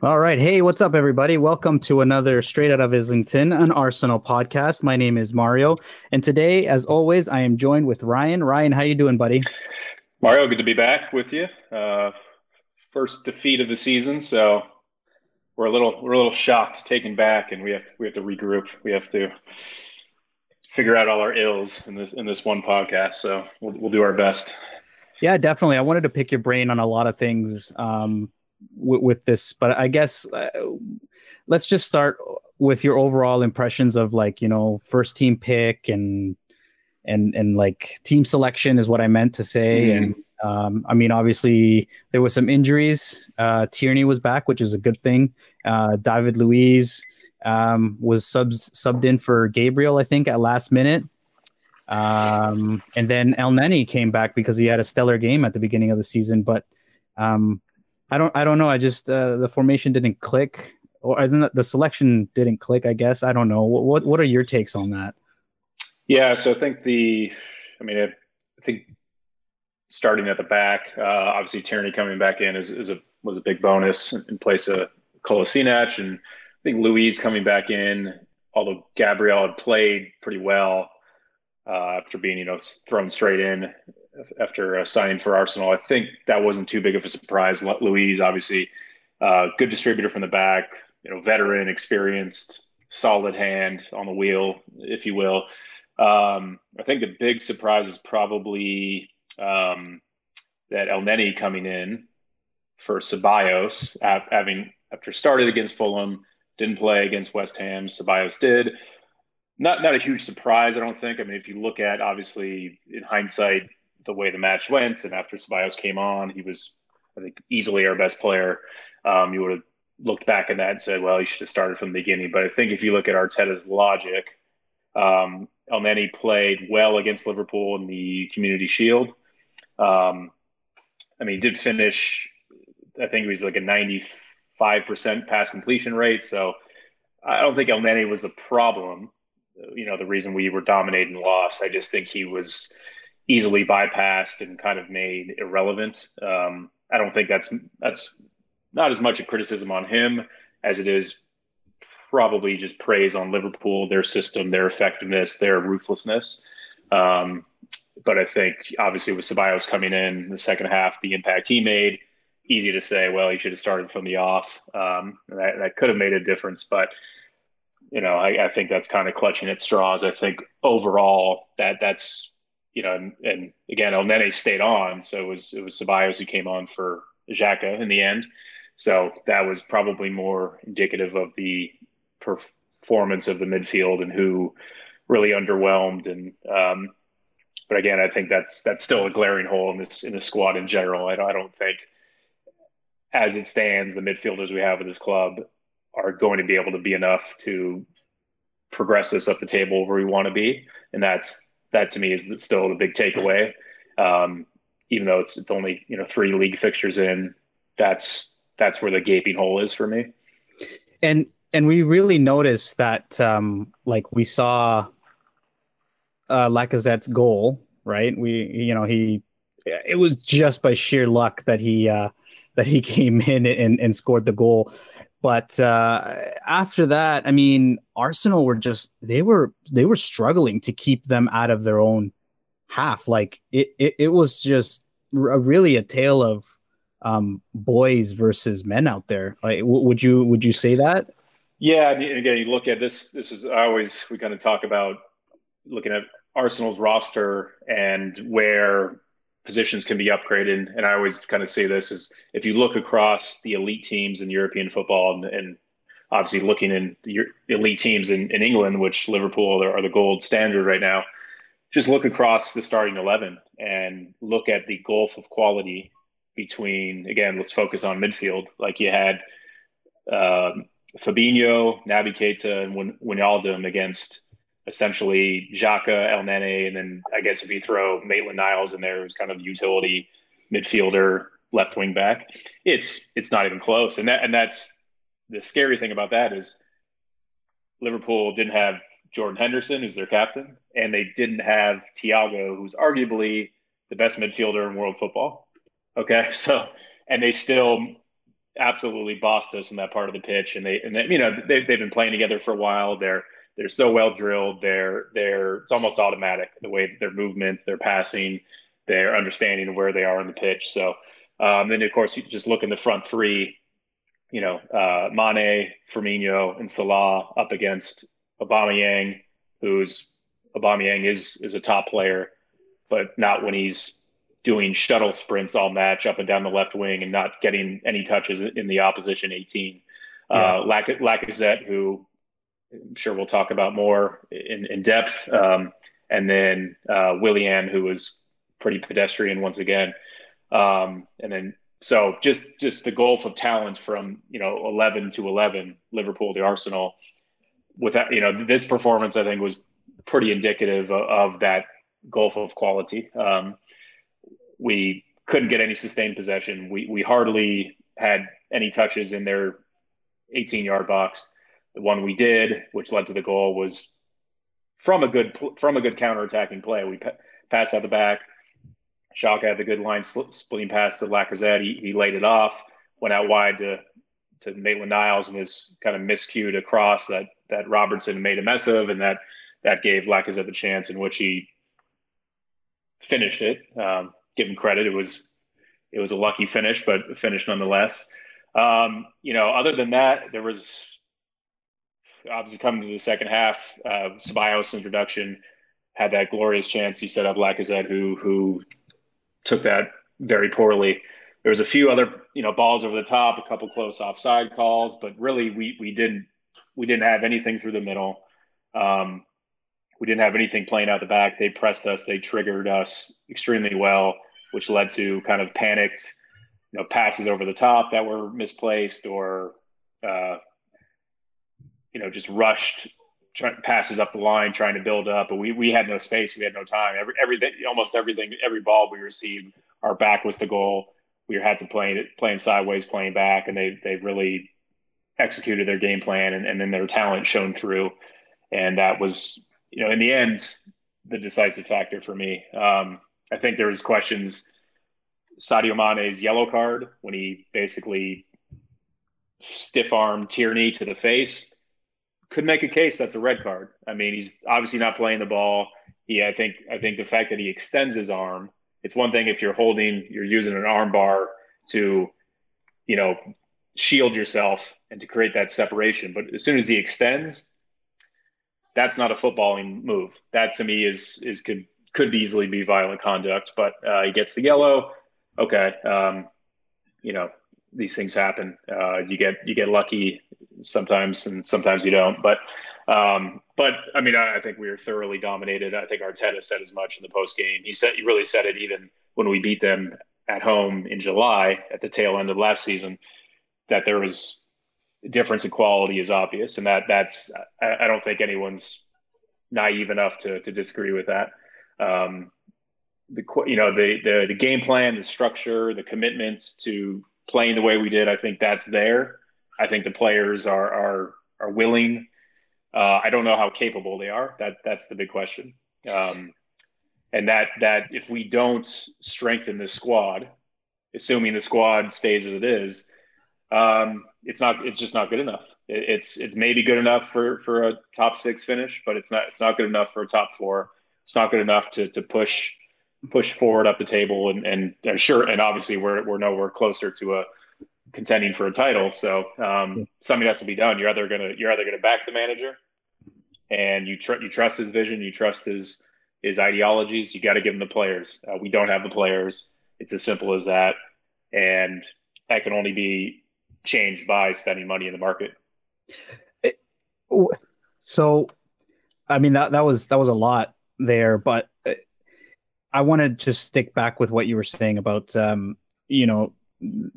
All right. Hey, what's up, everybody? Welcome to another Straight Out of Islington, an Arsenal podcast. My name is Mario, and today, as always, I am joined with Ryan. Ryan, how you doing, buddy? Mario, good to be back with you. Uh, first defeat of the season, so we're a little we're a little shocked, taken back, and we have to, we have to regroup. We have to figure out all our ills in this in this one podcast. So we'll we'll do our best. Yeah, definitely. I wanted to pick your brain on a lot of things. Um, w- with this, but I guess uh, let's just start with your overall impressions of like you know first team pick and and and like team selection is what I meant to say. Mm. And um, I mean, obviously there was some injuries. Uh, Tierney was back, which is a good thing. Uh, David Luiz um, was subs subbed in for Gabriel, I think, at last minute. Um, and then Elneny came back because he had a stellar game at the beginning of the season. But um, I don't I don't know. I just uh, the formation didn't click, or the selection didn't click. I guess I don't know. What what are your takes on that? Yeah, so I think the, I mean, I think starting at the back, uh, obviously Tierney coming back in is, is a was a big bonus in place of Kolasinac, and I think Luiz coming back in, although Gabriel had played pretty well uh, after being you know thrown straight in after uh, signing for Arsenal. I think that wasn't too big of a surprise. Luiz, obviously, uh, good distributor from the back, you know, veteran, experienced, solid hand on the wheel, if you will. Um, I think the big surprise is probably um, that Elneny coming in for Ceballos, having after started against Fulham, didn't play against West Ham. Ceballos did. Not not a huge surprise, I don't think. I mean, if you look at obviously in hindsight, the way the match went, and after Ceballos came on, he was, I think, easily our best player. Um, you would have looked back at that and said, well, he should have started from the beginning. But I think if you look at Arteta's logic, um, Elneny played well against Liverpool in the Community Shield. Um, I mean, he did finish, I think he was like a 95% pass completion rate. So I don't think Elneny was a problem. You know, the reason we were dominating loss. I just think he was easily bypassed and kind of made irrelevant. Um, I don't think that's that's not as much a criticism on him as it is probably just praise on Liverpool, their system, their effectiveness, their ruthlessness. Um, but I think obviously with Ceballos coming in the second half, the impact he made, easy to say, well, he should have started from the off. Um, that, that could have made a difference, but you know, I, I think that's kind of clutching at straws. I think overall that that's you know, and, and again, Elneny stayed on, so it was it was Ceballos who came on for Xhaka in the end. So that was probably more indicative of the performance of the midfield and who really underwhelmed. And um, but again, I think that's that's still a glaring hole in this in the squad in general. I don't, I don't think, as it stands, the midfielders we have at this club are going to be able to be enough to progress us up the table where we want to be, and that's that to me is still the big takeaway. Um, even though it's it's only you know three league fixtures in, that's that's where the gaping hole is for me. And and we really noticed that um, like we saw uh, Lacazette's goal, right? We you know he it was just by sheer luck that he uh, that he came in and, and scored the goal. But uh, after that, I mean, Arsenal were just they were they were struggling to keep them out of their own half. Like it it, it was just a, really a tale of um, boys versus men out there. Like, w- would you would you say that? Yeah, and again, you look at this. This is I always we kind of talk about looking at Arsenal's roster and where positions can be upgraded. And I always kind of say this is if you look across the elite teams in European football and, and obviously looking in the elite teams in, in England, which Liverpool are, are the gold standard right now, just look across the starting 11 and look at the gulf of quality between, again, let's focus on midfield. Like you had um, Fabinho, Naby Keita, and Wijnaldum against essentially Xhaka, Elneny, and then I guess if you throw Maitland Niles in there, who's kind of utility midfielder, left wing back, it's it's not even close. And that and that's the scary thing about that is Liverpool didn't have Jordan Henderson, who's their captain, and they didn't have Thiago, who's arguably the best midfielder in world football. Okay, so and they still absolutely bossed us in that part of the pitch. And they and they, you know they they've been playing together for a while. They're they're so well drilled. They're they're it's almost automatic the way their movements, their passing, their understanding of where they are in the pitch. So um, then of course you just look in the front three. You know, uh, Mane, Firmino, and Salah up against Aubameyang, who's Aubameyang is is a top player, but not when he's doing shuttle sprints all match up and down the left wing and not getting any touches in the opposition 18. Uh, yeah. Uh, Lac- Lacazette, who I'm sure we'll talk about more in, in depth, um, and then uh, Willian, who was pretty pedestrian once again, um, and then so just just the gulf of talent from you know 11 to 11, Liverpool to Arsenal. With that, you know, this performance I think was pretty indicative of, of that gulf of quality. Um, we couldn't get any sustained possession. We we hardly had any touches in their 18 yard box. The one we did, which led to the goal, was from a good from a good counter attacking play. We pa- passed out the back. Xhaka had the good line sl- splitting pass to Lacazette. He, he laid it off, went out wide to to Maitland Niles and his kind of miscued across that that Robertson made a mess of, and that that gave Lacazette the chance in which he finished it. Um, give him credit; it was it was a lucky finish, but finish nonetheless. Um, you know, other than that, there was obviously coming to the second half. Uh, Ceballos introduction had that glorious chance. He set up Lacazette, who who took that very poorly. There was a few other you know balls over the top, a couple close offside calls, but really we we didn't we didn't have anything through the middle. Um, we didn't have anything playing out the back. They pressed us. They triggered us extremely well, which led to kind of panicked, you know, passes over the top that were misplaced or, uh, you know, just rushed try, passes up the line trying to build up. But we we had no space. We had no time. Every everything, almost everything, every ball we received, our back was the goal. We had to play playing sideways, playing back, and they they really executed their game plan, and, and then their talent shone through. And that was you know, in the end, the decisive factor for me. Um, I think there was questions. Sadio Mane's yellow card when he basically stiff arm Tierney to the face could make a case that's a red card. I mean, he's obviously not playing the ball. He, I think, I think the fact that he extends his arm. It's one thing if you're holding, you're using an arm bar to, you know, shield yourself and to create that separation. But as soon as he extends, that's not a footballing move. That to me is is could could easily be violent conduct. But uh, he gets the yellow. Okay, um, you know these things happen. Uh, you get you get lucky sometimes, and sometimes you don't. But um, but I mean, I, I, think we were thoroughly dominated. I think Arteta said as much in the post game. He said he really said it even when we beat them at home in July at the tail end of last season that there was a difference in quality is obvious, and that that's I, I don't think anyone's naive enough to to disagree with that. Um, the you know the, the the game plan, the structure, the commitments to playing the way we did, I think that's there. I think the players are are are willing. Uh, I don't know how capable they are. That that's the big question. Um, and that that if we don't strengthen the squad, assuming the squad stays as it is, um, it's not it's just not good enough. It, it's it's maybe good enough for for a top six finish, but it's not it's not good enough for a top four. It's not good enough to to push push forward up the table and and, and sure and obviously we're we're nowhere closer to a contending for a title. So um, something has to be done. You're either gonna you're either gonna back the manager and you tr- you trust his vision, you trust his his ideologies. You got to give him the players. Uh, we don't have the players. It's as simple as that, and that can only be changed by spending money in the market. So, I mean that that was that was a lot there, but I want to stick back with what you were saying about um, you know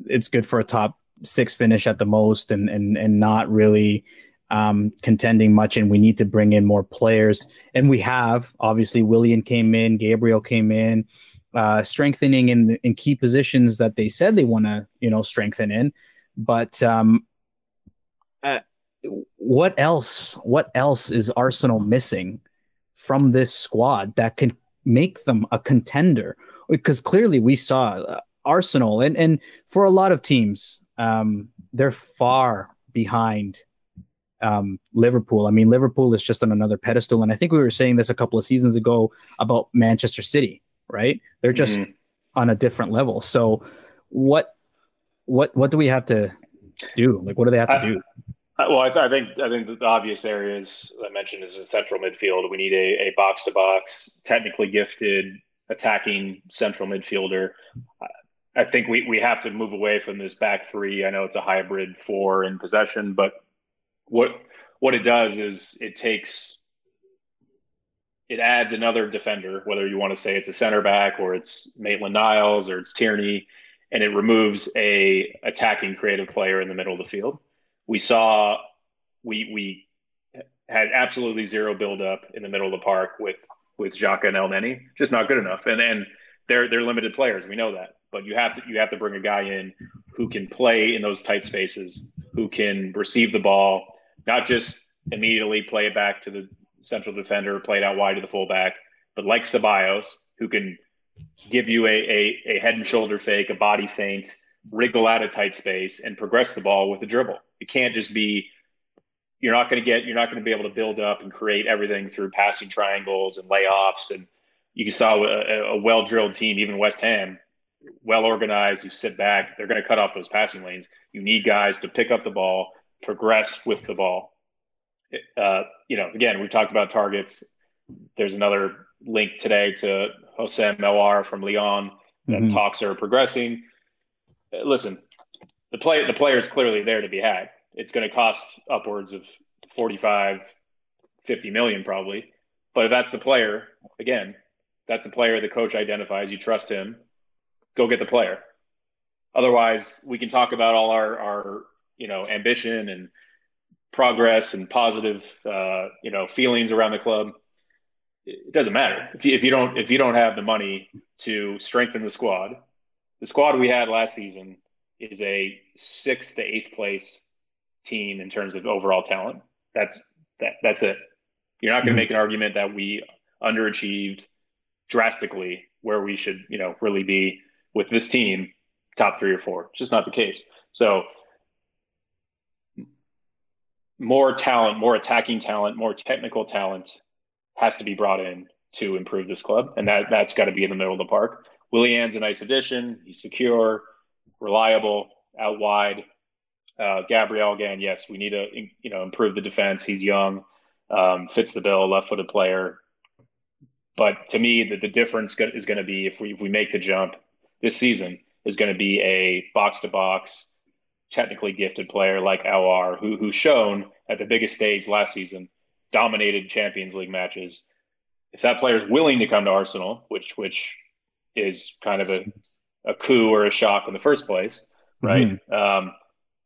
it's good for a top six finish at the most, and and and not really um, contending much, and we need to bring in more players, and we have obviously Willian came in, Gabriel came in, uh, strengthening in in key positions that they said they want to you know strengthen in. But um, uh, what else? What else is Arsenal missing from this squad that can make them a contender? Because clearly we saw uh, Arsenal, and and for a lot of teams, um, they're far behind um, Liverpool. I mean, Liverpool is just on another pedestal, and I think we were saying this a couple of seasons ago about Manchester City, right? They're just mm-hmm. on a different level. So, what, what, what do we have to do? Like, what do they have to I, do? Uh, well, I, th- I, think I think the obvious areas I mentioned is the central midfield. We need a, a box to box, technically gifted, attacking central midfielder. I think we, we have to move away from this back three. I know it's a hybrid four in possession, but what what it does is it takes it adds another defender, whether you want to say it's a center back or it's Maitland Niles or it's Tierney, and it removes a attacking creative player in the middle of the field. We saw we we had absolutely zero buildup in the middle of the park with with Xhaka and Elneny, just not good enough. And and they're they're limited players. We know that but you have to you have to bring a guy in who can play in those tight spaces, who can receive the ball, not just immediately play it back to the central defender, play it out wide to the fullback, but like Ceballos, who can give you a, a, a head and shoulder fake, a body feint, wriggle out of tight space, and progress the ball with a dribble. It can't just be you're not going to get you're not going to be able to build up and create everything through passing triangles and layoffs and you saw a, a well drilled team, even West Ham, well organized, you sit back, they're going to cut off those passing lanes. You need guys to pick up the ball, progress with the ball. Uh, you know, again, we've talked about targets. There's another link today to Houssem Aouar from Lyon that mm-hmm. talks are progressing. Listen, the play the player is clearly there to be had. It's going to cost upwards of 45, 50 million probably. But if that's the player, again, that's a player the coach identifies. You trust him go get the player. Otherwise, we can talk about all our, our you know ambition and progress and positive uh, you know feelings around the club. It doesn't matter if you, if you don't if you don't have the money to strengthen the squad. The squad we had last season is a sixth to eighth place team in terms of overall talent. That's that that's it. You're not going to mm-hmm. make an argument that we underachieved drastically where we should, you know, really be with this team top three or four. It's just not the case. So more talent, more attacking talent, more technical talent has to be brought in to improve this club, and that that's got to be in the middle of the park. Willian's a nice addition. He's secure, reliable, out wide. Uh, Gabriel again, yes, we need to you know improve the defense. He's young, um, fits the bill, left-footed player. But to me, the, the difference is going to be if we if we make the jump this season is going to be a box to box, technically gifted player like Aouar, who who's shown at the biggest stage last season, dominated Champions League matches. If that player is willing to come to Arsenal, which which is kind of a, a coup or a shock in the first place, right? Mm-hmm. Um,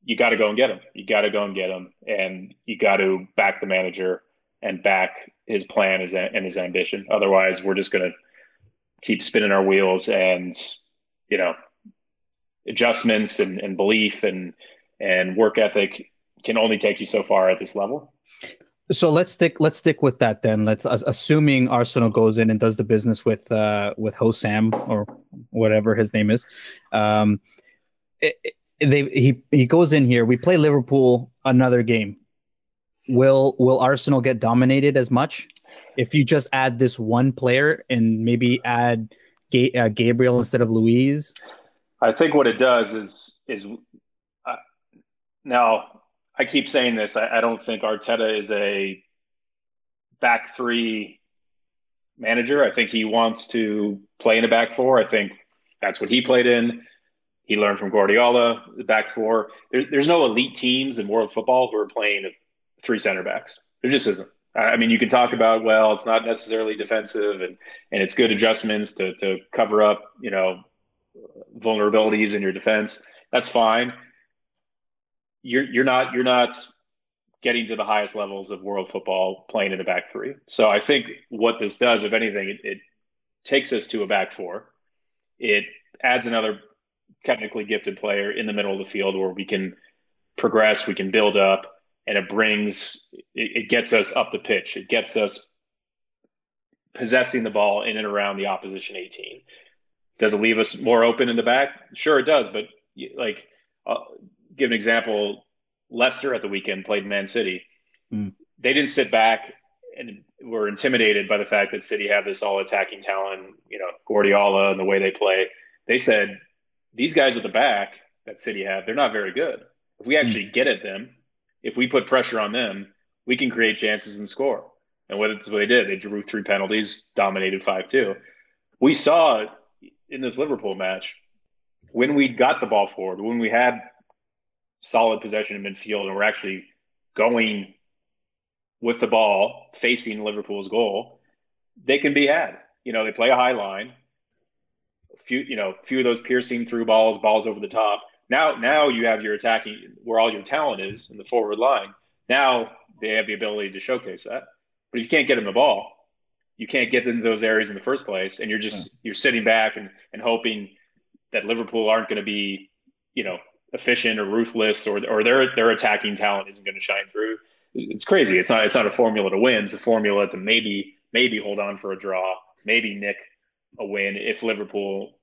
you got to go and get him. You got to go and get him, and you got to back the manager and back his plan and his ambition. Otherwise, we're just going to keep spinning our wheels and you know adjustments and, and belief and and work ethic can only take you so far at this level. So let's stick let's stick with that then. Let's assuming Arsenal goes in and does the business with uh with Houssem or whatever his name is. Um it, it, they he he goes in here. We play Liverpool another game. Will will Arsenal get dominated as much if you just add this one player and maybe add Ga- uh, Gabriel instead of Luiz? I think what it does is is uh, now I keep saying this. I, I, don't think Arteta is a back three manager. I think he wants to play in a back four. I think that's what he played in. He learned from Guardiola, the back four. There, there's no elite teams in world football who are playing three center backs. There just isn't. I mean, you can talk about well, it's not necessarily defensive, and and it's good adjustments to to cover up, you know, vulnerabilities in your defense. That's fine. You're you're not you're not getting to the highest levels of world football playing in a back three. So I think what this does, if anything, it, it takes us to a back four. It adds another technically gifted player in the middle of the field where we can progress, we can build up and it brings it, it gets us up the pitch. It gets us possessing the ball in and around the opposition 18. Does it leave us more open in the back? Sure, it does. But like uh, give an example. Leicester at the weekend played Man City. Mm. They didn't sit back and were intimidated by the fact that City have this all attacking talent, you know, Guardiola and the way they play. They said, these guys at the back that City have, they're not very good. If we hmm. actually mm. get at them, if we put pressure on them, we can create chances and score. And what, what they did, they drew three penalties, dominated 5 2. We saw in this Liverpool match when we got the ball forward, when we had solid possession in midfield and we're actually going with the ball facing Liverpool's goal, they can be had. You know, they play a high line. A few, you know, few of those piercing through balls, balls over the top. Now, now you have your attacking where all your talent is in the forward line. Now they have the ability to showcase that. But if you can't get them the ball, you can't get into those areas in the first place, and you're just hmm. you're sitting back and and hoping that Liverpool aren't going to be, you know, efficient or ruthless, or or their their attacking talent isn't going to shine through. It's crazy. It's not it's not a formula to win. It's a formula to maybe maybe hold on for a draw, maybe nick a win if Liverpool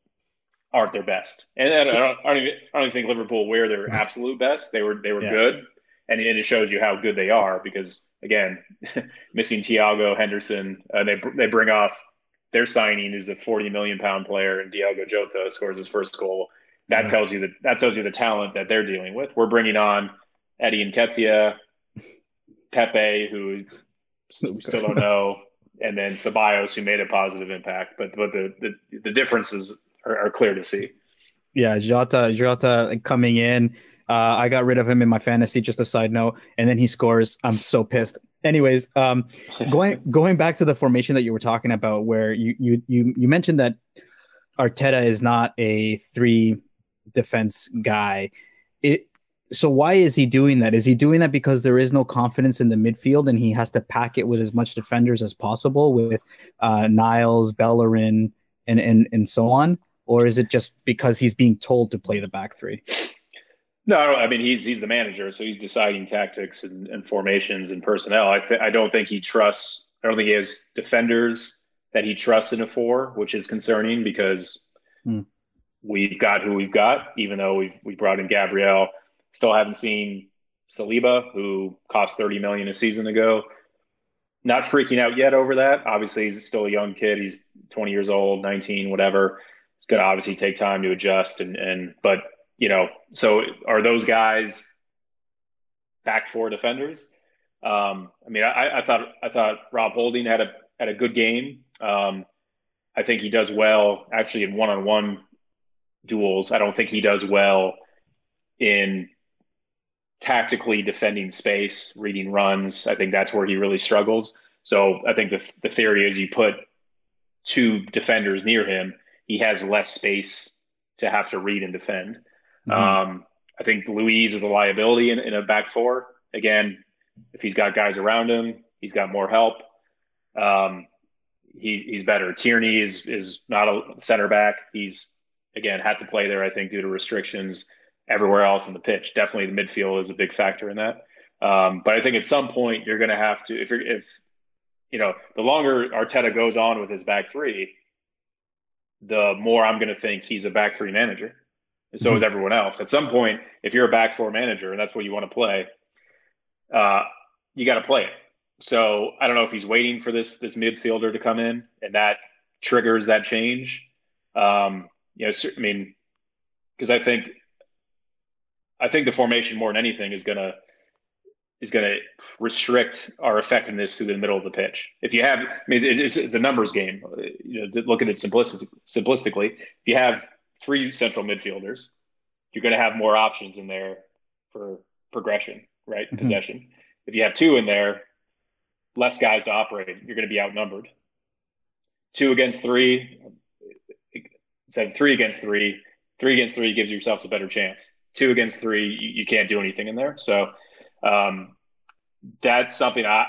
aren't their best. And I don't, I don't, even, I don't even think Liverpool were their absolute best. They were they were yeah. good, and it shows you how good they are because again, missing Thiago Henderson, uh, they they bring off their signing, who's a forty million pound player, and Diogo Jota scores his first goal. That yeah. tells you that that tells you the talent that they're dealing with. We're bringing on Eddie Nketiah, Pepe, who we still don't know, and then Ceballos, who made a positive impact. But but the the, the differences are, are clear to see. Yeah, Jota Jota coming in. Uh, I got rid of him in my fantasy. Just a side note, and then he scores. I'm so pissed. Anyways, um, going going back to the formation that you were talking about, where you you you you mentioned that Arteta is not a three defense guy. It so why is he doing that? Is he doing that because there is no confidence in the midfield and he has to pack it with as much defenders as possible with uh, Niles, Bellerin, and and and so on, or is it just because he's being told to play the back three? No, I mean he's he's the manager, so he's deciding tactics and, and formations and personnel. I th- I don't think he trusts. I don't think he has defenders that he trusts in a four, which is concerning because hmm. We've got who we've got. Even though we've we brought in Gabriel, still haven't seen Saliba, who cost thirty million a season ago. Not freaking out yet over that. Obviously, he's still a young kid. He's twenty years old, nineteen, whatever. It's going to obviously take time to adjust and and but you know, so are those guys back four defenders? Um, I mean, I, I, thought I thought Rob Holding had a had a good game. Um, I think he does well actually in one on one duels. I don't think he does well in tactically defending space, reading runs. I think that's where he really struggles. So I think the the theory is you put two defenders near him, he has less space to have to read and defend. Mm-hmm. Um, I think Luiz is a liability in, in, a back four. Again, if he's got guys around him, he's got more help. Um, he's he's better. Tierney is is not a center back. He's again had to play there, I think, due to restrictions everywhere else in the pitch. Definitely, the midfield is a big factor in that. Um, but I think at some point you're going to have to if you're if you know the longer Arteta goes on with his back three, the more I'm going to think he's a back three manager and so mm-hmm. is everyone else. At some point, if you're a back four manager and that's what you want to play, uh, you got to play it. So I don't know if he's waiting for this this midfielder to come in and that triggers that change. Um, you know, I mean, because I think I think the formation more than anything is gonna is going to restrict our effectiveness through the middle of the pitch. If you have, I mean, it's, it's a numbers game. You know, look at it simplistic, simplistically. If you have three central midfielders, you're going to have more options in there for progression, right? Mm-hmm. Possession. If you have two in there, less guys to operate. You're going to be outnumbered. Two against three, instead three against three, three against three gives yourselves a better chance. Two against three, you, you can't do anything in there. So um, that's something I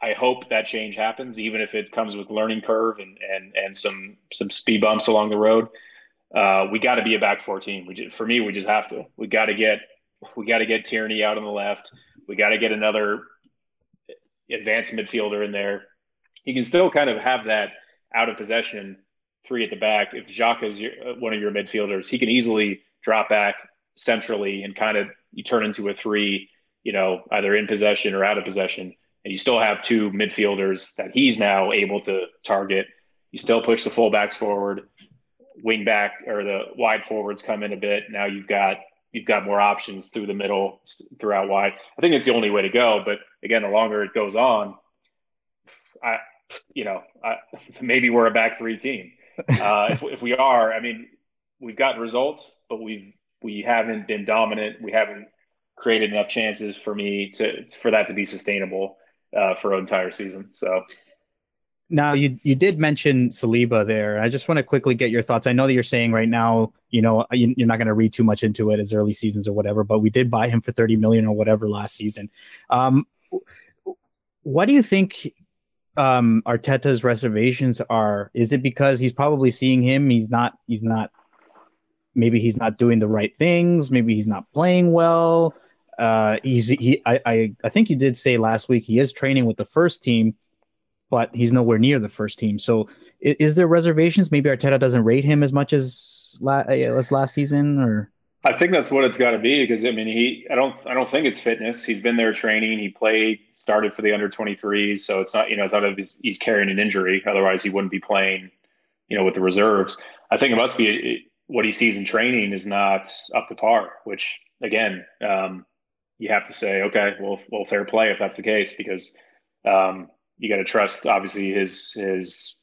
I hope that change happens, even if it comes with learning curve and and and some some speed bumps along the road uh, we got to be a back four team. We just, for me, we just have to. We got to get we got to get Tierney out on the left. We got to get another advanced midfielder in there. You can still kind of have that out of possession three at the back. If Xhaka is your, uh, one of your midfielders, he can easily drop back centrally and kind of you turn into a three, you know, either in possession or out of possession, and you still have two midfielders that he's now able to target. You still push the fullbacks forward, wing back or the wide forwards come in a bit. Now you've got you've got more options through the middle, throughout wide. I think it's the only way to go. But again, the longer it goes on, I, you know, I, maybe we're a back three team. Uh, if, if we are, I mean, we've got results, but we've we haven't been dominant. We haven't created enough chances for me to for that to be sustainable uh, for an entire season. So now you you did mention Saliba there. I just want to quickly get your thoughts. I know that you're saying right now, you know, you, are not going to read too much into it as early seasons or whatever, but we did buy him for 30 million or whatever last season. Um, what do you think um, Arteta's reservations are? Is it because he's probably seeing him? He's not. He's not. Maybe he's not doing the right things. Maybe he's not playing well. Uh, he's he. I, I I think you did say last week he is training with the first team but he's nowhere near the first team. So is, is there reservations? Maybe Arteta doesn't rate him as much as, la- as last season, or I think that's what it's got to be because I mean he I don't I don't think it's fitness. He's been there training. He played started for the under 23s, so it's not you know it's not he's, he's carrying an injury. Otherwise he wouldn't be playing you know with the reserves. I think it must be it, what he sees in training is not up to par. Which again um, you have to say okay well well fair play if that's the case because um, you got to trust obviously his his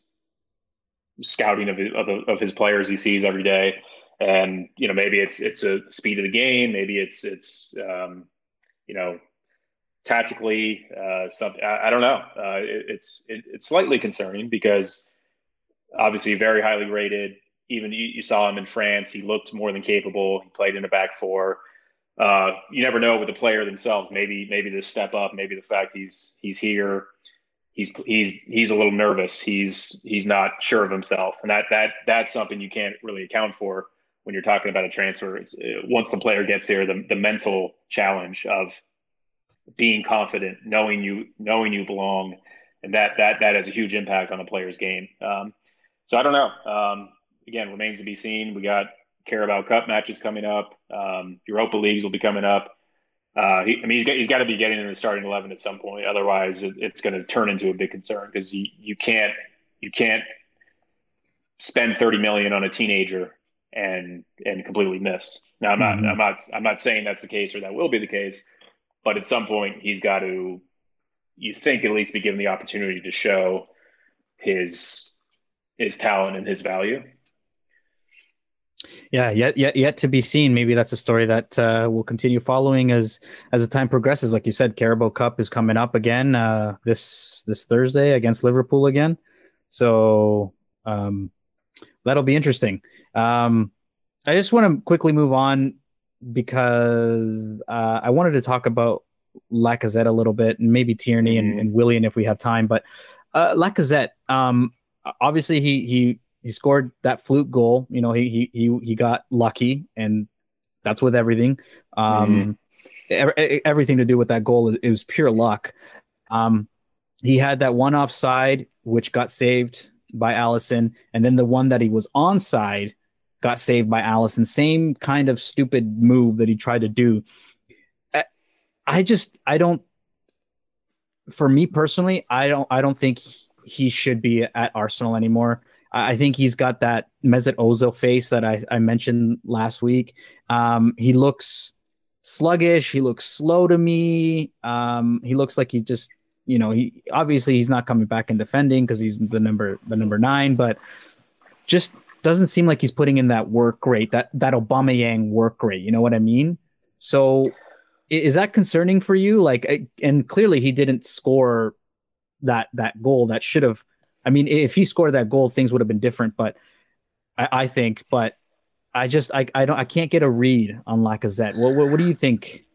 scouting of of, of his players he sees every day, and you know maybe it's it's a speed of the game, maybe it's it's um, you know tactically uh, something I, I, don't know. Uh, it, it's it, it's slightly concerning because obviously very highly rated. Even you, you, saw him in France; he looked more than capable. He played in a back four. Uh, you never know with the player themselves. Maybe maybe this step up, maybe the fact he's he's here he's he's he's a little nervous. He's he's not sure of himself, and that that that's something you can't really account for when you're talking about a transfer. It's, uh, once the player gets here, the the mental challenge of being confident, knowing you knowing you belong, and that that that has a huge impact on a player's game. Um, so I don't know. Um, again, remains to be seen. We got Carabao Cup matches coming up. Um, Europa leagues will be coming up. Uh, he, I mean, he's got, he's got to be getting in the starting eleven at some point. Otherwise, it, it's going to turn into a big concern because you, you can't you can't spend thirty million on a teenager and and completely miss. Now, I'm not mm-hmm. I'm not I'm not saying that's the case or that will be the case, but at some point he's got to you think at least be given the opportunity to show his his talent and his value. Yeah, yet yet yet to be seen. Maybe that's a story that uh, we'll continue following as as the time progresses. Like you said, Carabao Cup is coming up again uh, this this Thursday against Liverpool again. So um, that'll be interesting. Um, I just want to quickly move on because uh, I wanted to talk about Lacazette a little bit, and maybe Tierney mm-hmm. and, and Willian if we have time. But uh, Lacazette, um, obviously he he he scored that fluke goal. You know, he he he he got lucky, and that's with everything. Um, mm. everything to do with that goal, it was pure luck. Um, he had that one offside which got saved by Alisson, and then the one that he was onside got saved by Alisson. Same kind of stupid move that he tried to do. I just I don't. For me personally, I don't I don't think he should be at Arsenal anymore. I think he's got that Mesut Ozil face that I, I mentioned last week. Um, he looks sluggish. He looks slow to me. Um, he looks like he's just, you know, he obviously he's not coming back and defending because he's the number the number nine, but just doesn't seem like he's putting in that work rate, that that Aubameyang work rate. You know what I mean? So is that concerning for you? Like, and clearly he didn't score that that goal that should have I mean, if he scored that goal, things would have been different. But I, I think, but I just I, I don't I can't get a read on Lacazette. What, what what do you think?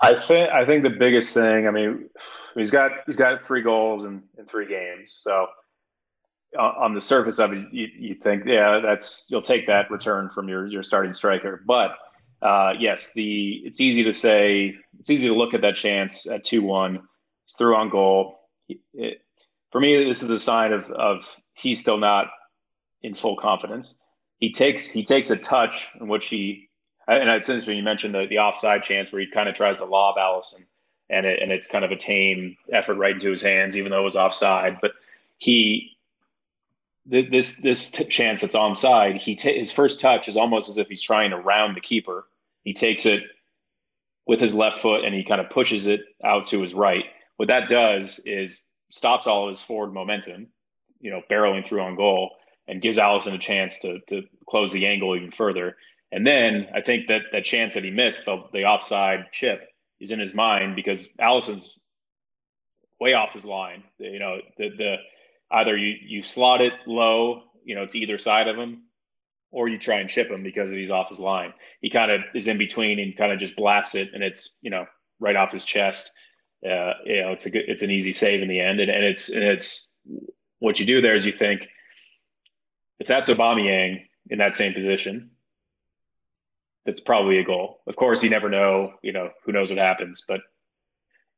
I think I think the biggest thing. I mean, he's got he's got three goals in, in three games. So on the surface of it, you, you think, yeah, that's you'll take that return from your your starting striker. But uh, yes, the it's easy to say it's easy to look at that chance at two one. He's through on goal. It, for me, this is a sign of of he's still not in full confidence. He takes he takes a touch in which he and it's interesting you mentioned the, the offside chance where he kind of tries to lob Alisson and it, and it's kind of a tame effort right into his hands, even though it was offside. But he this this t- chance that's onside, he t- his first touch is almost as if he's trying to round the keeper. He takes it with his left foot and he kind of pushes it out to his right. What that does is stops all of his forward momentum, you know, barreling through on goal, and gives Alisson a chance to to close the angle even further. And then I think that that chance that he missed, the, the offside chip, is in his mind because Alisson's way off his line. You know, the the either you you slot it low, you know, to either side of him, or you try and chip him because he's off his line. He kind of is in between and kind of just blasts it, and it's you know right off his chest. Uh, you know, it's a good, it's an easy save in the end, and, and it's and it's what you do there is you think if that's Aubameyang in that same position, that's probably a goal. Of course, you never know. You know, who knows what happens, but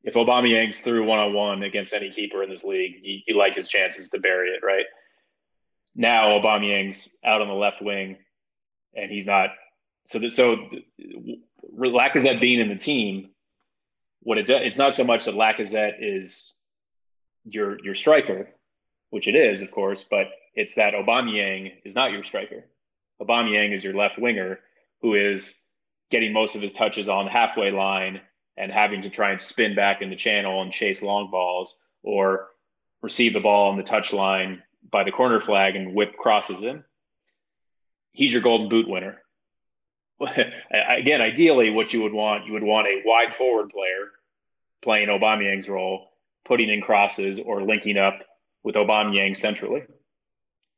if Aubameyang's through one on one against any keeper in this league, you, you, like his chances to bury it, right? Now Aubameyang's out on the left wing, and he's not. So that so Lacazette being in the team, what it does, it's not so much that Lacazette is your your striker, which it is, of course, but it's that Aubameyang is not your striker. Aubameyang is your left winger who is getting most of his touches on the halfway line and having to try and spin back in the channel and chase long balls or receive the ball on the touchline by the corner flag and whip crosses in. He's your golden boot winner. Again, ideally, what you would want, you would want a wide forward player playing Aubameyang's role, putting in crosses or linking up with Aubameyang centrally.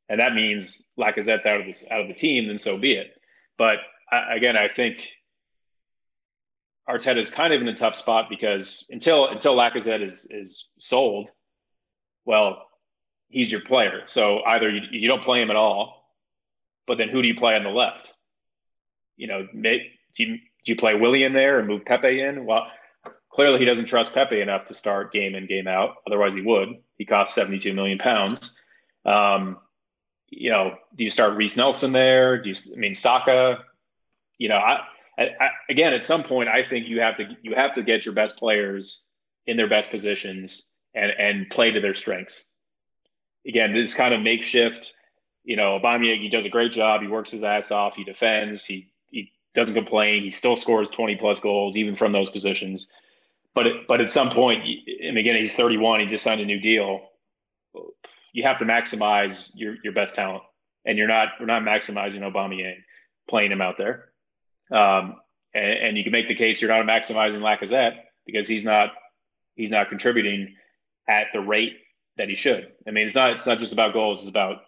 And that means Lacazette's out of this out of the team, then so be it. But again, I think Arteta is kind of in a tough spot because until until Lacazette is is sold, well, he's your player. So either you, you don't play him at all, but then who do you play on the left? You know, do you, do you play Willian there and move Pepe in? Well, clearly he doesn't trust Pepe enough to start game in game out. Otherwise, he would. He costs seventy two million pounds. Um, you know, do you start Reiss Nelson there? Do you? I mean, Saka. You know, I I, again, at some point, I think you have to you have to get your best players in their best positions and and play to their strengths. Again, this kind of makeshift. You know, Aubameyang, he does a great job. He works his ass off. He defends. He he doesn't complain. He still scores twenty plus goals even from those positions. But it, but at some point, and again, he's thirty one. He just signed a new deal. You have to maximize your your best talent, and you're not we're not maximizing Aubameyang playing him out there. Um, and, and, you can make the case you're not maximizing Lacazette because he's not he's not contributing at the rate that he should. I mean, it's not it's not just about goals. It's about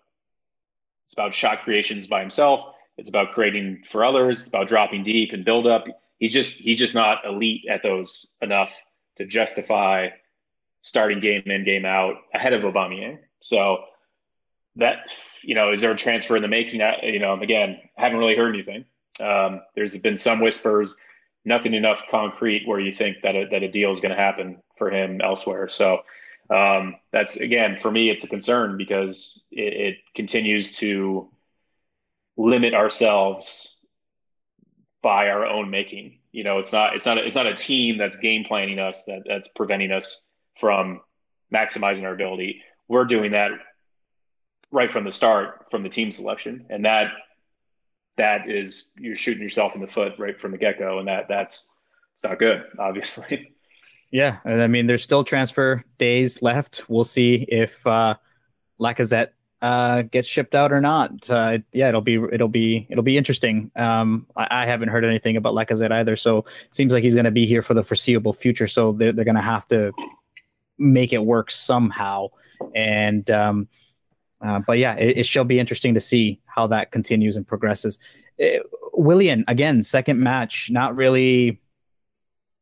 it's about shot creations by himself. It's about creating for others. It's about dropping deep and build up. He's just he's just not elite at those enough to justify starting game in game out ahead of Aubameyang. So that you know, is there a transfer in the making? You know, again, haven't really heard anything. Um, there's been some whispers, nothing enough concrete where you think that a, that a deal is going to happen for him elsewhere. So um, that's again for me, it's a concern because it, it continues to limit ourselves by our own making. You know, it's not it's not a, it's not a team that's game planning us that that's preventing us from maximizing our ability. We're doing that right from the start from the team selection, and that that is you're shooting yourself in the foot right from the get go, and that that's it's not good, obviously. Yeah, I mean, there's still transfer days left. We'll see if uh, Lacazette uh, gets shipped out or not. Uh, yeah, it'll be it'll be it'll be interesting. Um, I, I, haven't heard anything about Lacazette either, so it seems like he's going to be here for the foreseeable future. So they're they're going to have to make it work somehow. And um, uh, but yeah, it, it, shall be interesting to see how that continues and progresses. It, uh, Willian again, second match, not really,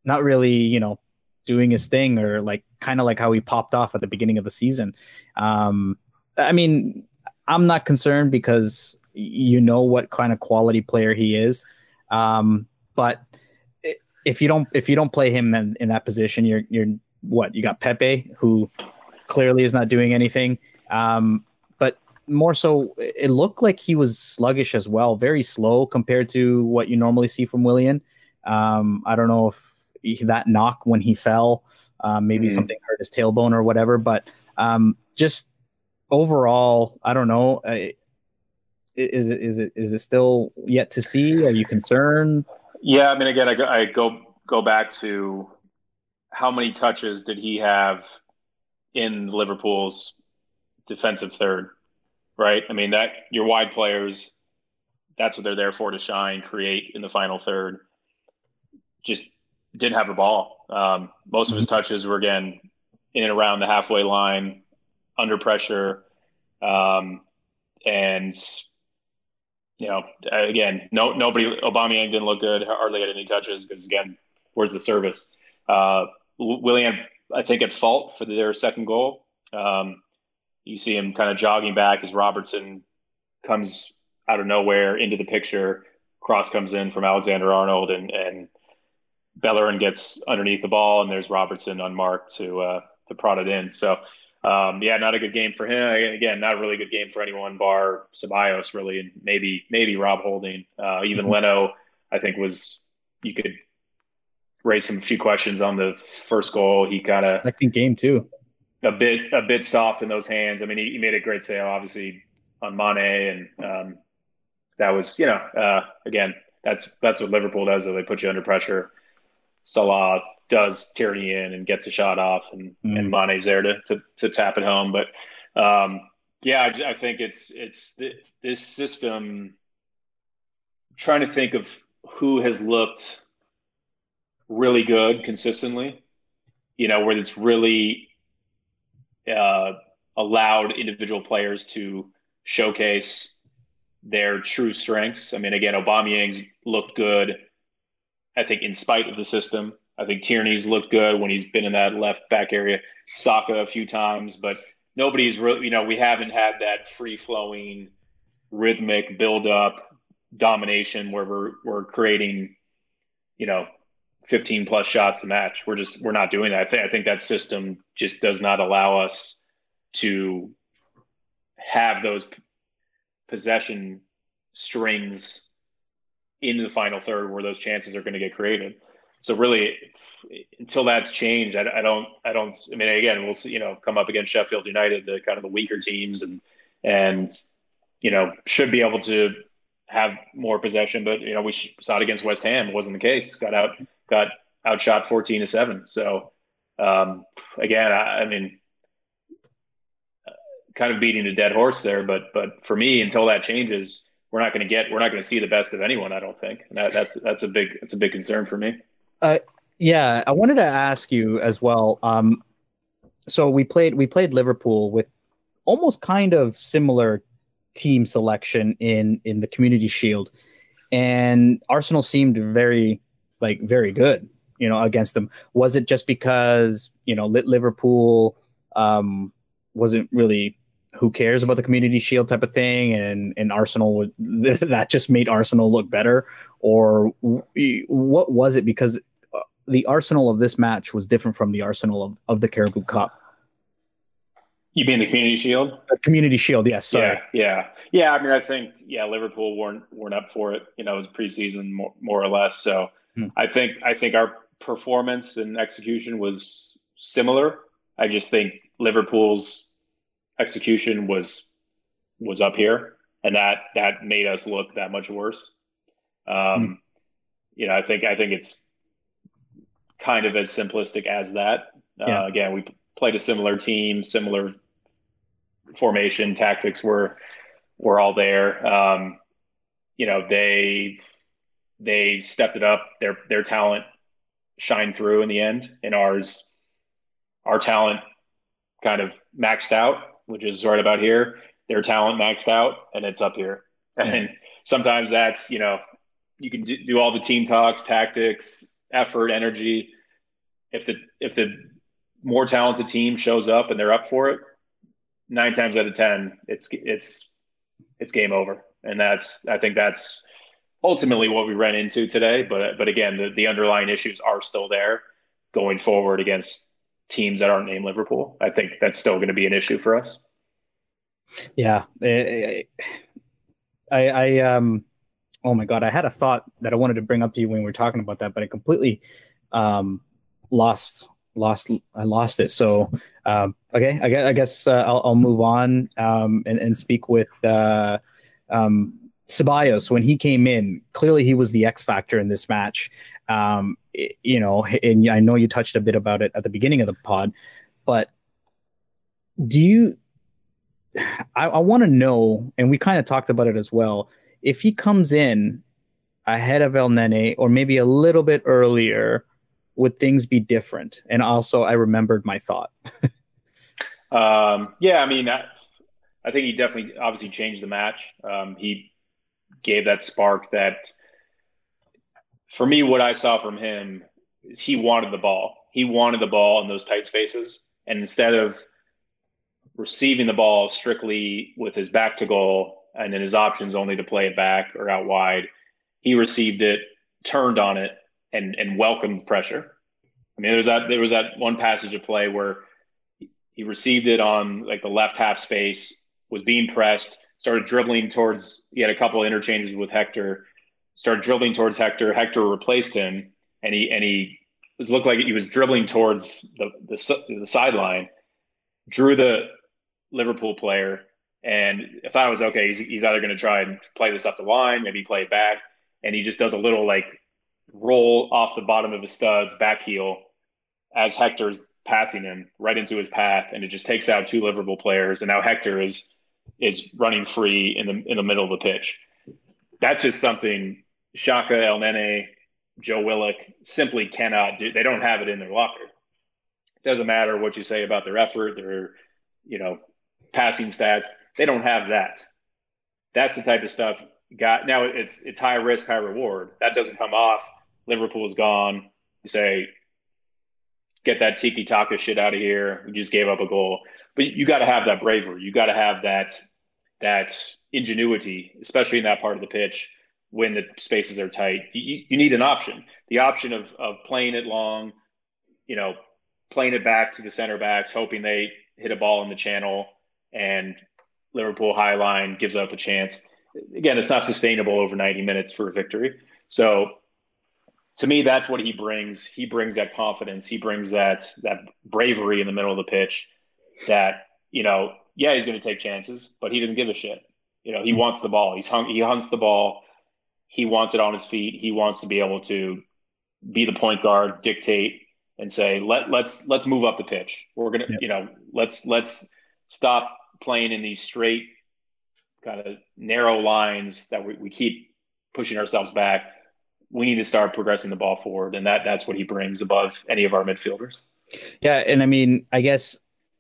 not really, you know, doing his thing or like kind of like how he popped off at the beginning of the season. Um, I mean, I'm not concerned because you know what kind of quality player he is. Um, but if you don't if you don't play him in, in that position, you're you're what you got Pepe who clearly is not doing anything. Um, more so, it looked like he was sluggish as well, very slow compared to what you normally see from Willian. Um, I don't know if he, that knock when he fell, uh, maybe mm-hmm. something hurt his tailbone or whatever, but um, just overall, I don't know. Uh, is it is it is it still yet to see? Are you concerned? Yeah, I mean, again, I go, I go go back to how many touches did he have in Liverpool's defensive third, right? I mean, that your wide players, that's what they're there for to shine, create in the final third. Just didn't have the ball. Um, most of his mm-hmm. touches were again in and around the halfway line, under pressure, um, and you know, again, no nobody Aubameyang didn't look good. Hardly had any touches because again, where's the service? Uh, Willian, I think, at fault for their second goal. Um, you see him kind of jogging back as Robertson comes out of nowhere into the picture. Cross comes in from Alexander Arnold, and and Bellerin gets underneath the ball, and there's Robertson unmarked to uh, to prod it in. So um, yeah, not a good game for him. Again, not a really good game for anyone bar Ceballos, really, and maybe maybe Rob Holding. Uh, even mm-hmm. Leno, I think, was you could raise some few questions on the first goal. He kind of second game too, a bit a bit soft in those hands. I mean, he, he made a great sale, obviously on Mane, and um, that was you know uh, again that's that's what Liverpool does. They put you under pressure. Salah does Tierney in and gets a shot off, and mm. and Mane's there to, to, to tap it home. But um, yeah, I, I, think it's it's the, this system. Trying to think of who has looked really good consistently, you know, where it's really uh, allowed individual players to showcase their true strengths. I mean, again, Aubameyang's looked good. I think in spite of the system, I think Tierney's looked good when he's been in that left back area. Saka a few times, but nobody's really, you know, we haven't had that free flowing, rhythmic build up domination where we're we're creating, you know, 15 plus shots a match. We're just we're not doing that. I think I think that system just does not allow us to have those possession strings in the final third where those chances are going to get created so really until that's changed I, I, don't i don't i mean again we'll see you know come up against sheffield united the kind of the weaker teams and and you know should be able to have more possession but you know we saw it against west ham it wasn't the case got out got outshot 14 to 7 so um, again I, I mean kind of beating a dead horse there but but for me until that changes we're not going to get we're not going to see the best of anyone i don't think. And that, that's that's a big that's a big concern for me. Uh, yeah, I wanted to ask you as well. Um, so we played we played Liverpool with almost kind of similar team selection in in the Community Shield, and Arsenal seemed very like very good, you know, against them. Was it just because you know Liverpool um, wasn't really who cares about the community shield type of thing and and arsenal would that just made arsenal look better or what was it because the arsenal of this match was different from the arsenal of, of the Carabao Cup. You mean the Community Shield? The Community Shield, yes. Sorry. Yeah, yeah, yeah. I mean, I think yeah, Liverpool weren't weren't up for it. You know, it was preseason more, more or less. So hmm. I think I think our performance and execution was similar. I just think Liverpool's execution was was up here, and that that made us look that much worse. Um, hmm. You know, I think I think it's kind of as simplistic as that. Uh, yeah. Uh, again, we played a similar team, similar formation, tactics were were all there. Um, you know, they they stepped it up. Their their talent shined through in the end, and ours our talent kind of maxed out, which is right about here. Their talent maxed out, and it's up here. And sometimes that's you know you can do all the team talks, tactics, effort, energy. If the if the more talented team shows up and they're up for it, nine times out of ten, it's it's it's game over. And that's I think that's ultimately what we ran into today. But but again, the, the underlying issues are still there going forward against teams that aren't named Liverpool. I think that's still going to be an issue for us. Yeah, I, I, um, oh my god, I had a thought that I wanted to bring up to you when we were talking about that, but I completely um, lost lost I lost it. So um, okay, I guess, I guess uh, I'll, I'll move on um, and, and speak with uh, um, Ceballos when he came in. Clearly, he was the X factor in this match. Um, you know, and I know you touched a bit about it at the beginning of the pod, but do you? I, I want to know, and we kind of talked about it as well. If he comes in ahead of Elneny, or maybe a little bit earlier, would things be different? And also, I remembered my thought. um, yeah, I mean, I, I, think he definitely, obviously, changed the match. Um, he gave that spark that, for me, what I saw from him is he wanted the ball. He wanted the ball in those tight spaces, and instead of receiving the ball strictly with his back to goal and then his options only to play it back or out wide, he received it, turned on it, and and welcomed pressure. I mean, there was that there was that one passage of play where he received it on like the left half space, was being pressed, started dribbling towards. He had a couple of interchanges with Hector, started dribbling towards Hector. Hector replaced him, and he and he was looked like he was dribbling towards the the, the sideline, drew the Liverpool player, and I thought it was okay. He's, he's either going to try and play this up the line, maybe play it back, and he just does a little like roll off the bottom of his studs, back heel, as Hector's passing him right into his path, and it just takes out two Liverpool players, and now Hector is is running free in the in the middle of the pitch. That's just something Xhaka, El Nene, Joe Willock simply cannot do. They don't have it in their locker. It doesn't matter what you say about their effort, their you know passing stats. They don't have that. That's the type of stuff. Got now it's it's high risk, high reward. That doesn't come off Liverpool's gone. You say, get that tiki taka shit out of here. We just gave up a goal. But you got to have that bravery. You got to have that that ingenuity, especially in that part of the pitch when the spaces are tight. You, you need an option. The option of of playing it long, you know, playing it back to the center backs, hoping they hit a ball in the channel, and Liverpool high line gives up a chance. Again, it's not sustainable over 90 minutes for a victory. So to me, that's what he brings. He brings that confidence. He brings that that bravery in the middle of the pitch. That you know, yeah, he's going to take chances, but he doesn't give a shit. You know, he wants the ball. He's hung. He hunts the ball. He wants it on his feet. He wants to be able to be the point guard, dictate, and say, let let's let's move up the pitch. We're gonna, you know, let's let's stop playing in these straight kind of narrow lines that we, we keep pushing ourselves back we need to start progressing the ball forward, and that that's what he brings above any of our midfielders. Yeah, and I mean, I guess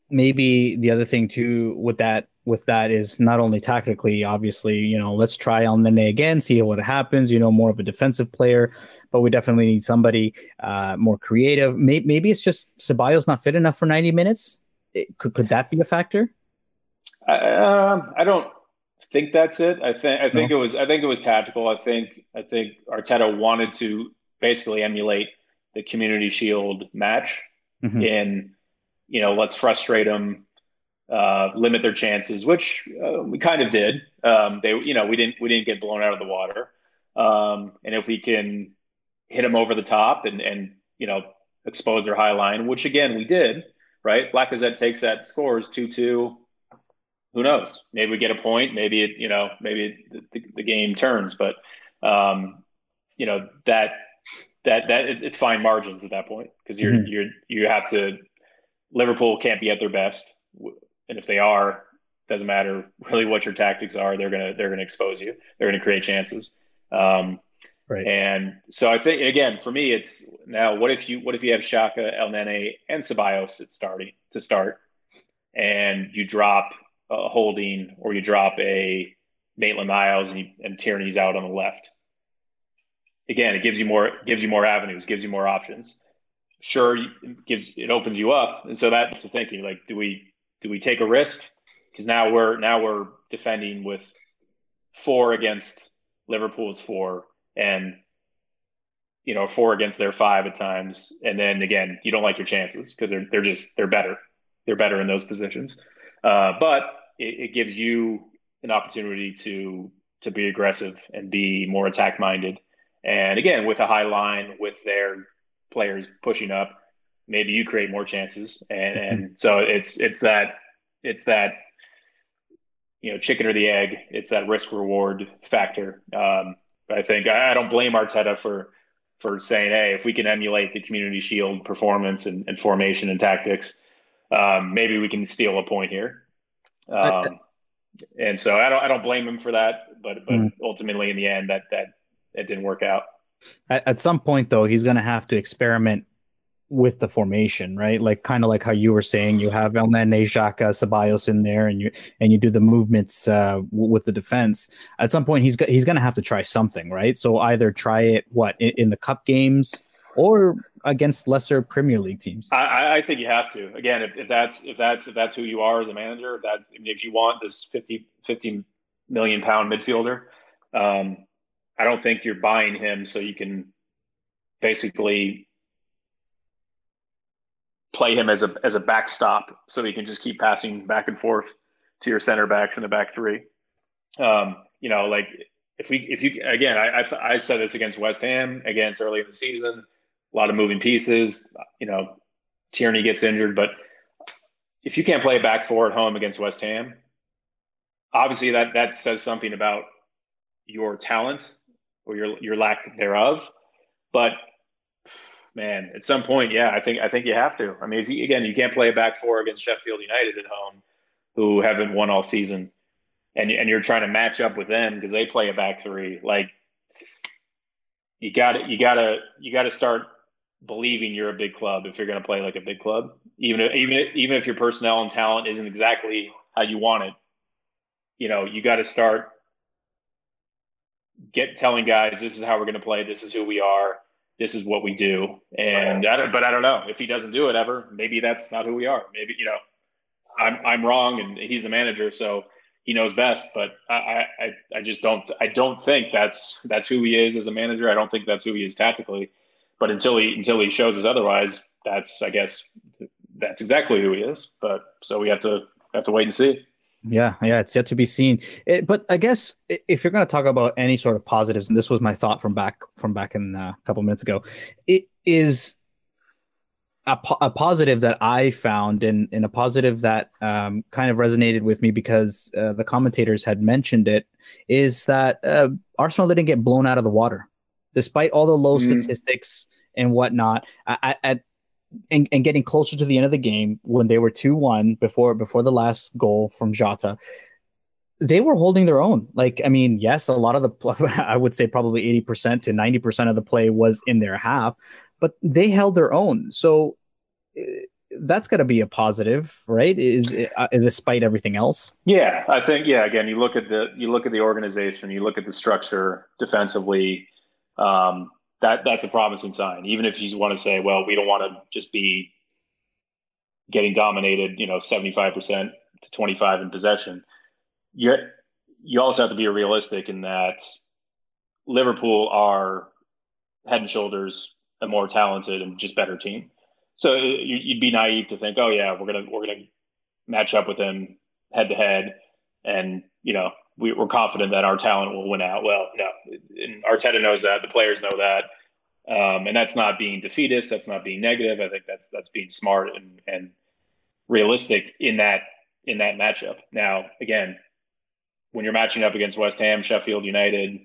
maybe the other thing too with that with that is not only tactically, obviously, you know, let's try Elneny again, see what happens. You know, more of a defensive player, but we definitely need somebody uh, more creative. Maybe, maybe it's just Ceballos not fit enough for ninety minutes. It, could could that be a factor? Uh, I don't think that's it. I think I think no. it was I think it was tactical. I think I think Arteta wanted to basically emulate the Community Shield match mm-hmm. in you know let's frustrate them, uh, limit their chances, which uh, we kind of did. Um, they you know we didn't we didn't get blown out of the water, um, and if we can hit them over the top and and you know expose their high line, which again we did. Right, Lacazette takes that scores two two who knows? Maybe we get a point. Maybe it, you know, maybe the, the, the game turns. But um, you know that that that it's, it's fine margins at that point because you're mm-hmm. you're you have to. Liverpool can't be at their best, and if they are, doesn't matter really what your tactics are. They're gonna they're gonna expose you. They're gonna create chances. Um, right. And so I think again for me, it's now what if you what if you have Xhaka, Elneny, and Ceballos at starting to start, and you drop a holding or you drop a Maitland Niles and, you, and Tierney's out on the left. Again, it gives you more gives you more avenues, gives you more options. Sure, it gives it opens you up, and so that's the thinking. Like, do we do we take a risk? Because now we're now we're defending with four against Liverpool's four, and you know four against their five at times, and then again you don't like your chances because they're they're just they're better, they're better in those positions. Uh, but it, it gives you an opportunity to to be aggressive and be more attack minded. And again, with a high line, with their players pushing up, maybe you create more chances. And mm-hmm. and so it's it's that it's that you know chicken or the egg. It's that risk reward factor. Um, I think I, I don't blame Arteta for for saying, hey, if we can emulate the Community Shield performance and, and formation and tactics, um, maybe we can steal a point here. Um, and so I don't I don't blame him for that, but but mm. ultimately in the end that that it didn't work out. At, at some point though, he's going to have to experiment with the formation, right? Like kind of like how you were saying, you have Elneny, Xhaka, Ceballos in there, and you and you do the movements uh, w- with the defense. At some point, he's got he's going to have to try something, right? So either try it what in, in the cup games or against lesser Premier League teams? I, I think you have to. Again, if, if, that's if that's if that's who you are as a manager, if that's if you want this 50, 50 million pound midfielder, um, I don't think you're buying him so you can basically play him as a as a backstop so he can just keep passing back and forth to your center backs in the back three. Um, you know, like if we if you again, I, I I said this against West Ham against early in the season a lot of moving pieces. You know, Tierney gets injured, but if you can't play a back four at home against West Ham, obviously that that says something about your talent or your your lack thereof. But man, at some point, yeah, I think I think you have to. I mean, if you, again, you can't play a back four against Sheffield United at home, who haven't won all season, and and you're trying to match up with them because they play a back three. Like you got to you got to you got to start believing you're a big club if you're going to play like a big club, even if, even if, even if your personnel and talent isn't exactly how you want it. You know, you got to start get telling guys this is how we're going to play. This is who we are. This is what we do. And I but I don't know if he doesn't do it ever. Maybe that's not who we are. Maybe you know, I'm I'm wrong, and he's the manager, so he knows best. But I I I just don't I don't think that's that's who he is as a manager. I don't think that's who he is tactically. But until he until he shows us otherwise, that's I guess that's exactly who he is. But so we have to have to wait and see. Yeah, yeah, it's yet to be seen. It, but I guess if you're going to talk about any sort of positives, and this was my thought from back from back in uh, a couple minutes ago, it is a, a positive that I found, and, and a positive that um, kind of resonated with me because uh, the commentators had mentioned it, is that uh, Arsenal didn't get blown out of the water despite all the low mm. statistics and whatnot. At, at and, and, getting closer to the end of the game when they were two one before before the last goal from Jota, they were holding their own. Like I mean, yes, a lot of the I would say probably eighty percent to ninety percent of the play was in their half, but they held their own. So. Eh, that's got to be a positive, right? Is uh, despite everything else. Yeah, I think yeah. Again, you look at the you look at the organization, you look at the structure defensively um, that that's a promising sign. Even if you want to say, well, we don't want to just be getting dominated, you know, seventy five percent to twenty five in possession. You you also have to be realistic in that Liverpool are head and shoulders a more talented and just better team. So you'd be naive to think, oh yeah, we're gonna we're gonna match up with them head to head, and you know we, are confident that our talent will win out. Well, no, and Arteta knows that. The players know that, um, and that's not being defeatist. That's not being negative. I think that's that's being smart and and realistic in that in that matchup. Now, again, when you're matching up against West Ham, Sheffield United,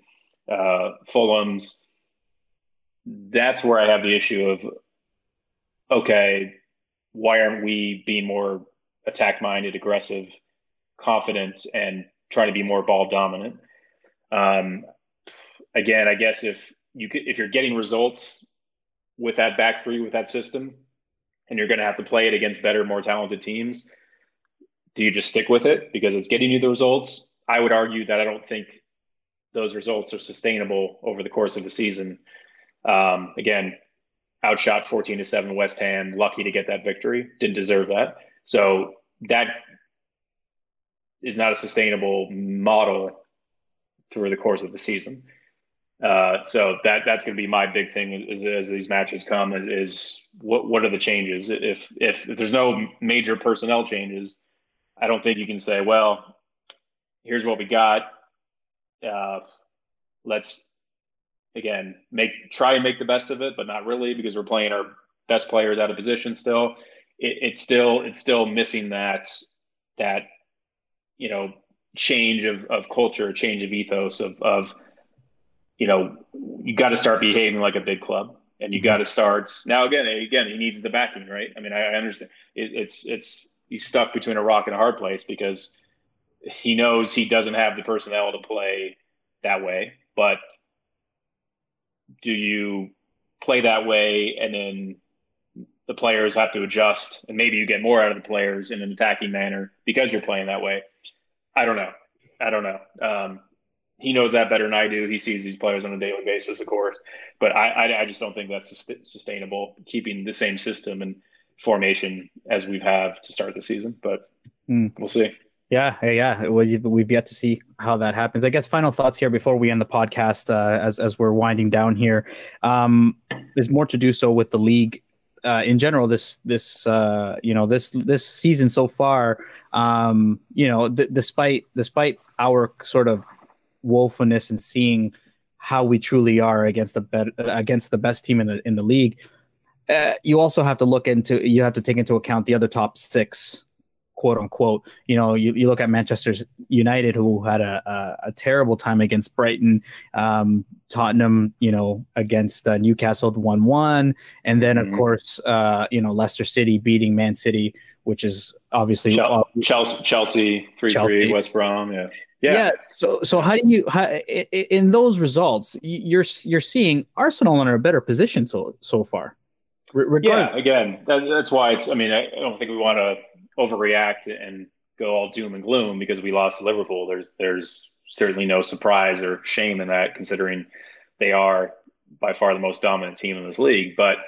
uh, Fulham's, that's where I have the issue of okay, why aren't we being more attack minded, aggressive, confident, and trying to be more ball dominant. Um, again, I guess if you could, if you're getting results with that back three with that system, and you're going to have to play it against better, more talented teams, do you just stick with it because it's getting you the results? I would argue that I don't think those results are sustainable over the course of the season. Um, again, outshot 14 to 7 West Ham, lucky to get that victory, didn't deserve that. So that is not a sustainable model through the course of the season. Uh, so that that's going to be my big thing as, as these matches come is, is, what what are the changes if, if if there's no major personnel changes I don't think you can say, well, here's what we got. Uh, let's again make try and make the best of it, but not really because we're playing our best players out of position still. It, it's still it's still missing that that you know change of of culture, change of ethos of of you know you got to start behaving like a big club and you mm-hmm. got to start now again again he needs the backing right? I mean i, I understand. It, it's it's he's stuck between a rock and a hard place because he knows he doesn't have the personnel to play that way but do you play that way and then the players have to adjust and maybe you get more out of the players in an attacking manner because you're playing that way i don't know i don't know um, he knows that better than i do he sees these players on a daily basis of course but i i, I just don't think that's sustainable keeping the same system and formation as we've have to start the season but mm. we'll see yeah, yeah. we've yet to see how that happens. I guess final thoughts here before we end the podcast, uh, as as we're winding down here. Um, there's more to do so with the league uh, in general. This this uh, you know this this season so far. Um, you know, th- despite despite our sort of woefulness and seeing how we truly are against the be- against the best team in the in the league. Uh, you also have to look into you have to take into account the other top six quote unquote. You know, you, you look at Manchester United, who had a, a, a terrible time against Brighton, um, Tottenham, you know, against uh, Newcastle 1 1. And then, of mm-hmm. course, uh, you know, Leicester City beating Man City, which is obviously Chelsea, Chelsea 3 3, West Brom. Yeah. Yeah. yeah. So, so how do you, how, in those results, you're, you're seeing Arsenal in a better position so, so far. Yeah, again, that, that's why it's. I mean, I don't think we want to overreact and go all doom and gloom because we lost Liverpool. There's there's certainly no surprise or shame in that, considering they are by far the most dominant team in this league. But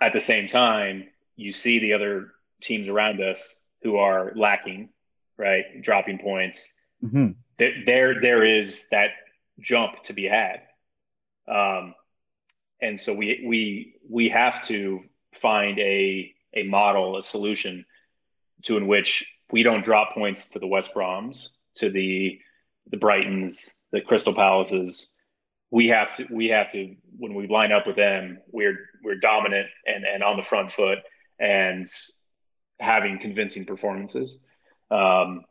at the same time, you see the other teams around us who are lacking, right, dropping points. Mm-hmm. There, there, there is that jump to be had, um, and so we we we have to find a a model, a solution to in which we don't drop points to the West Broms, to the the Brightons, the Crystal Palaces. We have to we have to when we line up with them, we're we're dominant and and on the front foot and having convincing performances. Um,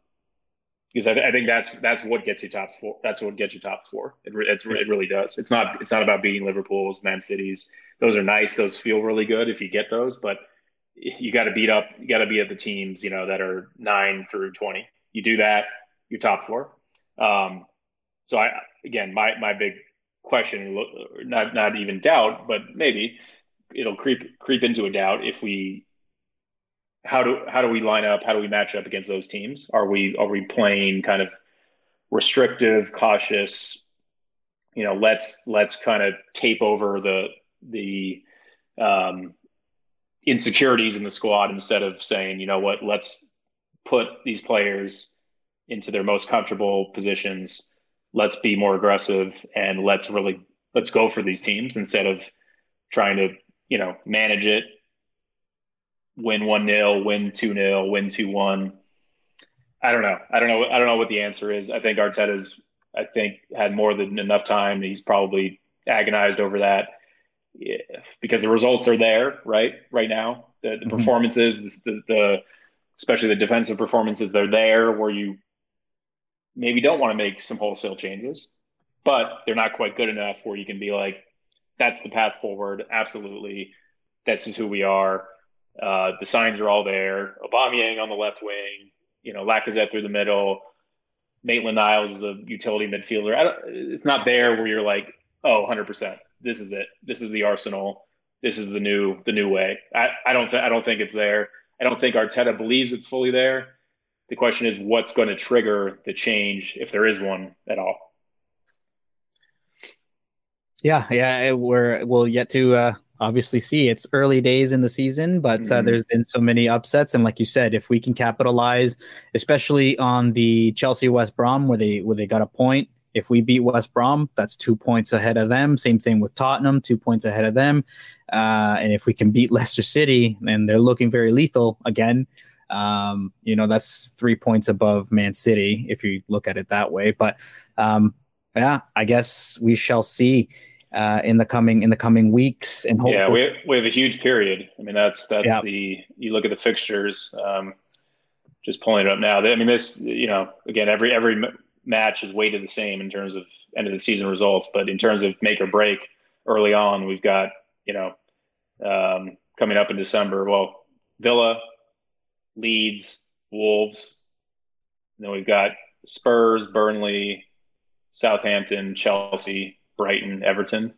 because I, I, think that's that's what gets you top four. That's what gets you top four. It, it's, it really does. It's not it's not about beating Liverpool's, Man Cities. Those are nice. Those feel really good if you get those. But you got to beat up, you got to beat up the teams, you know, that are nine through 20. You do that, you're top four. Um, so I, again, my, my big question, not, not even doubt, but maybe it'll creep, creep into a doubt if we, how do, how do we line up? How do we match up against those teams? Are we, are we playing kind of restrictive, cautious, you know, let's, let's kind of tape over the, the, um, insecurities in the squad instead of saying, you know what, let's put these players into their most comfortable positions. Let's be more aggressive and let's really let's go for these teams instead of trying to, you know, manage it, win one 0 win two 0 win two one. I don't know. I don't know. I don't know what the answer is. I think Arteta's I think had more than enough time. He's probably agonized over that because the results are there, right? Right now, the, the mm-hmm. performances, the, the, especially the defensive performances, they're there where you maybe don't want to make some wholesale changes, but they're not quite good enough where you can be like, that's the path forward. Absolutely, this is who we are. Uh, the signs are all there. Aubameyang on the left wing, you know, Lacazette through the middle. Maitland Niles is a utility midfielder. it's not there where you're like, oh, 100% this is it. This is the Arsenal. This is the new the new way. I, I don't th- I don't think it's there. I don't think Arteta believes it's fully there. The question is what's going to trigger the change if there is one at all. Yeah, yeah, we're we'll yet to uh, obviously see. It's early days in the season, but uh, mm-hmm. there's been so many upsets, and like you said, if we can capitalize, especially on the Chelsea West Brom where they where they got a point, if we beat West Brom, that's two points ahead of them. Same thing with Tottenham, two points ahead of them. Uh, and if we can beat Leicester City, and they're looking very lethal again, Um, you know, that's three points above Man City if you look at it that way. But um, yeah, I guess we shall see uh, in the coming in the coming weeks. And yeah, we have, we have a huge period. I mean, that's that's yeah. the you look at the fixtures. Um, just pulling it up now. I mean, this you know, again, every every match is weighted the same in terms of end of the season results, but in terms of make or break early on, we've got you know um, coming up in December. Well, Villa, Leeds, Wolves. then we've got Spurs, Burnley, Southampton, Chelsea, Brighton, Everton.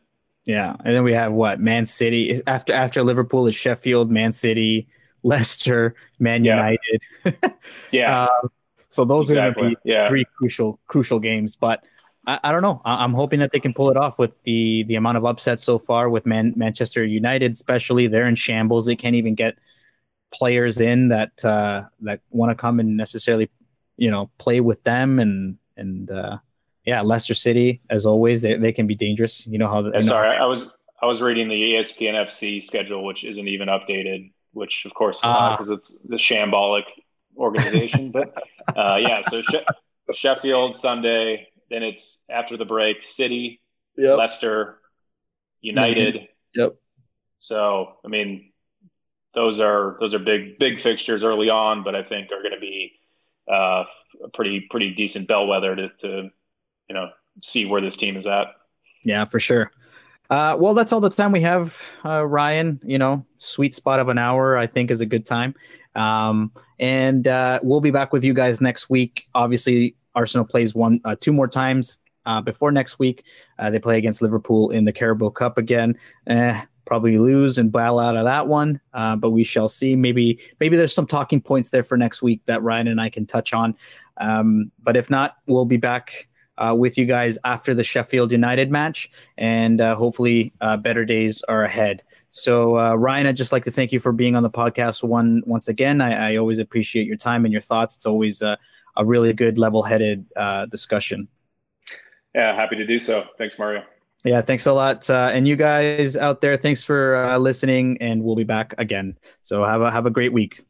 Yeah, and then we have what Man City after after Liverpool is Sheffield, Man City, Leicester, Man yeah. United. yeah. Uh, so those exactly. are going to be yeah. three crucial crucial games. But I, I, don't know. I, am hoping that they can pull it off with the the amount of upsets so far with Man, Manchester United, especially. They're in shambles. They can't even get players in that uh, that want to come and necessarily, you know, play with them and and uh, yeah, Leicester City, as always, they, they can be dangerous. You know how. Yeah, sorry, I was I was reading the ESPN FC schedule, which isn't even updated. Which of course because uh, it's the shambolic organization. but uh, yeah, so she- Sheffield Sunday, then it's after the break, City, yep. Leicester, United. Mm-hmm. Yep. So I mean, those are those are big big fixtures early on, but I think are going to be uh, a pretty pretty decent bellwether to, to you know see where this team is at. Yeah, for sure. Uh, well, that's all the time we have, uh, Ryan. You know, sweet spot of an hour, I think, is a good time. Um, and uh, we'll be back with you guys next week. Obviously, Arsenal plays one, uh, two more times uh, before next week. Uh, they play against Liverpool in the Carabao Cup again. Eh, probably lose and bail out of that one, but we shall see. Maybe, maybe there's some talking points there for next week that Ryan and I can touch on. Um, but if not, we'll be back uh, with you guys after the Sheffield United match, and uh, hopefully uh, better days are ahead. So, uh, Ryan, I'd just like to thank you for being on the podcast one once again. I, I always appreciate your time and your thoughts. It's always a, a really good, level-headed uh, discussion. Yeah, happy to do so. Thanks, Mario. Yeah, thanks a lot, uh, and you guys out there, thanks for listening, and we'll be back again. So have a have a great week.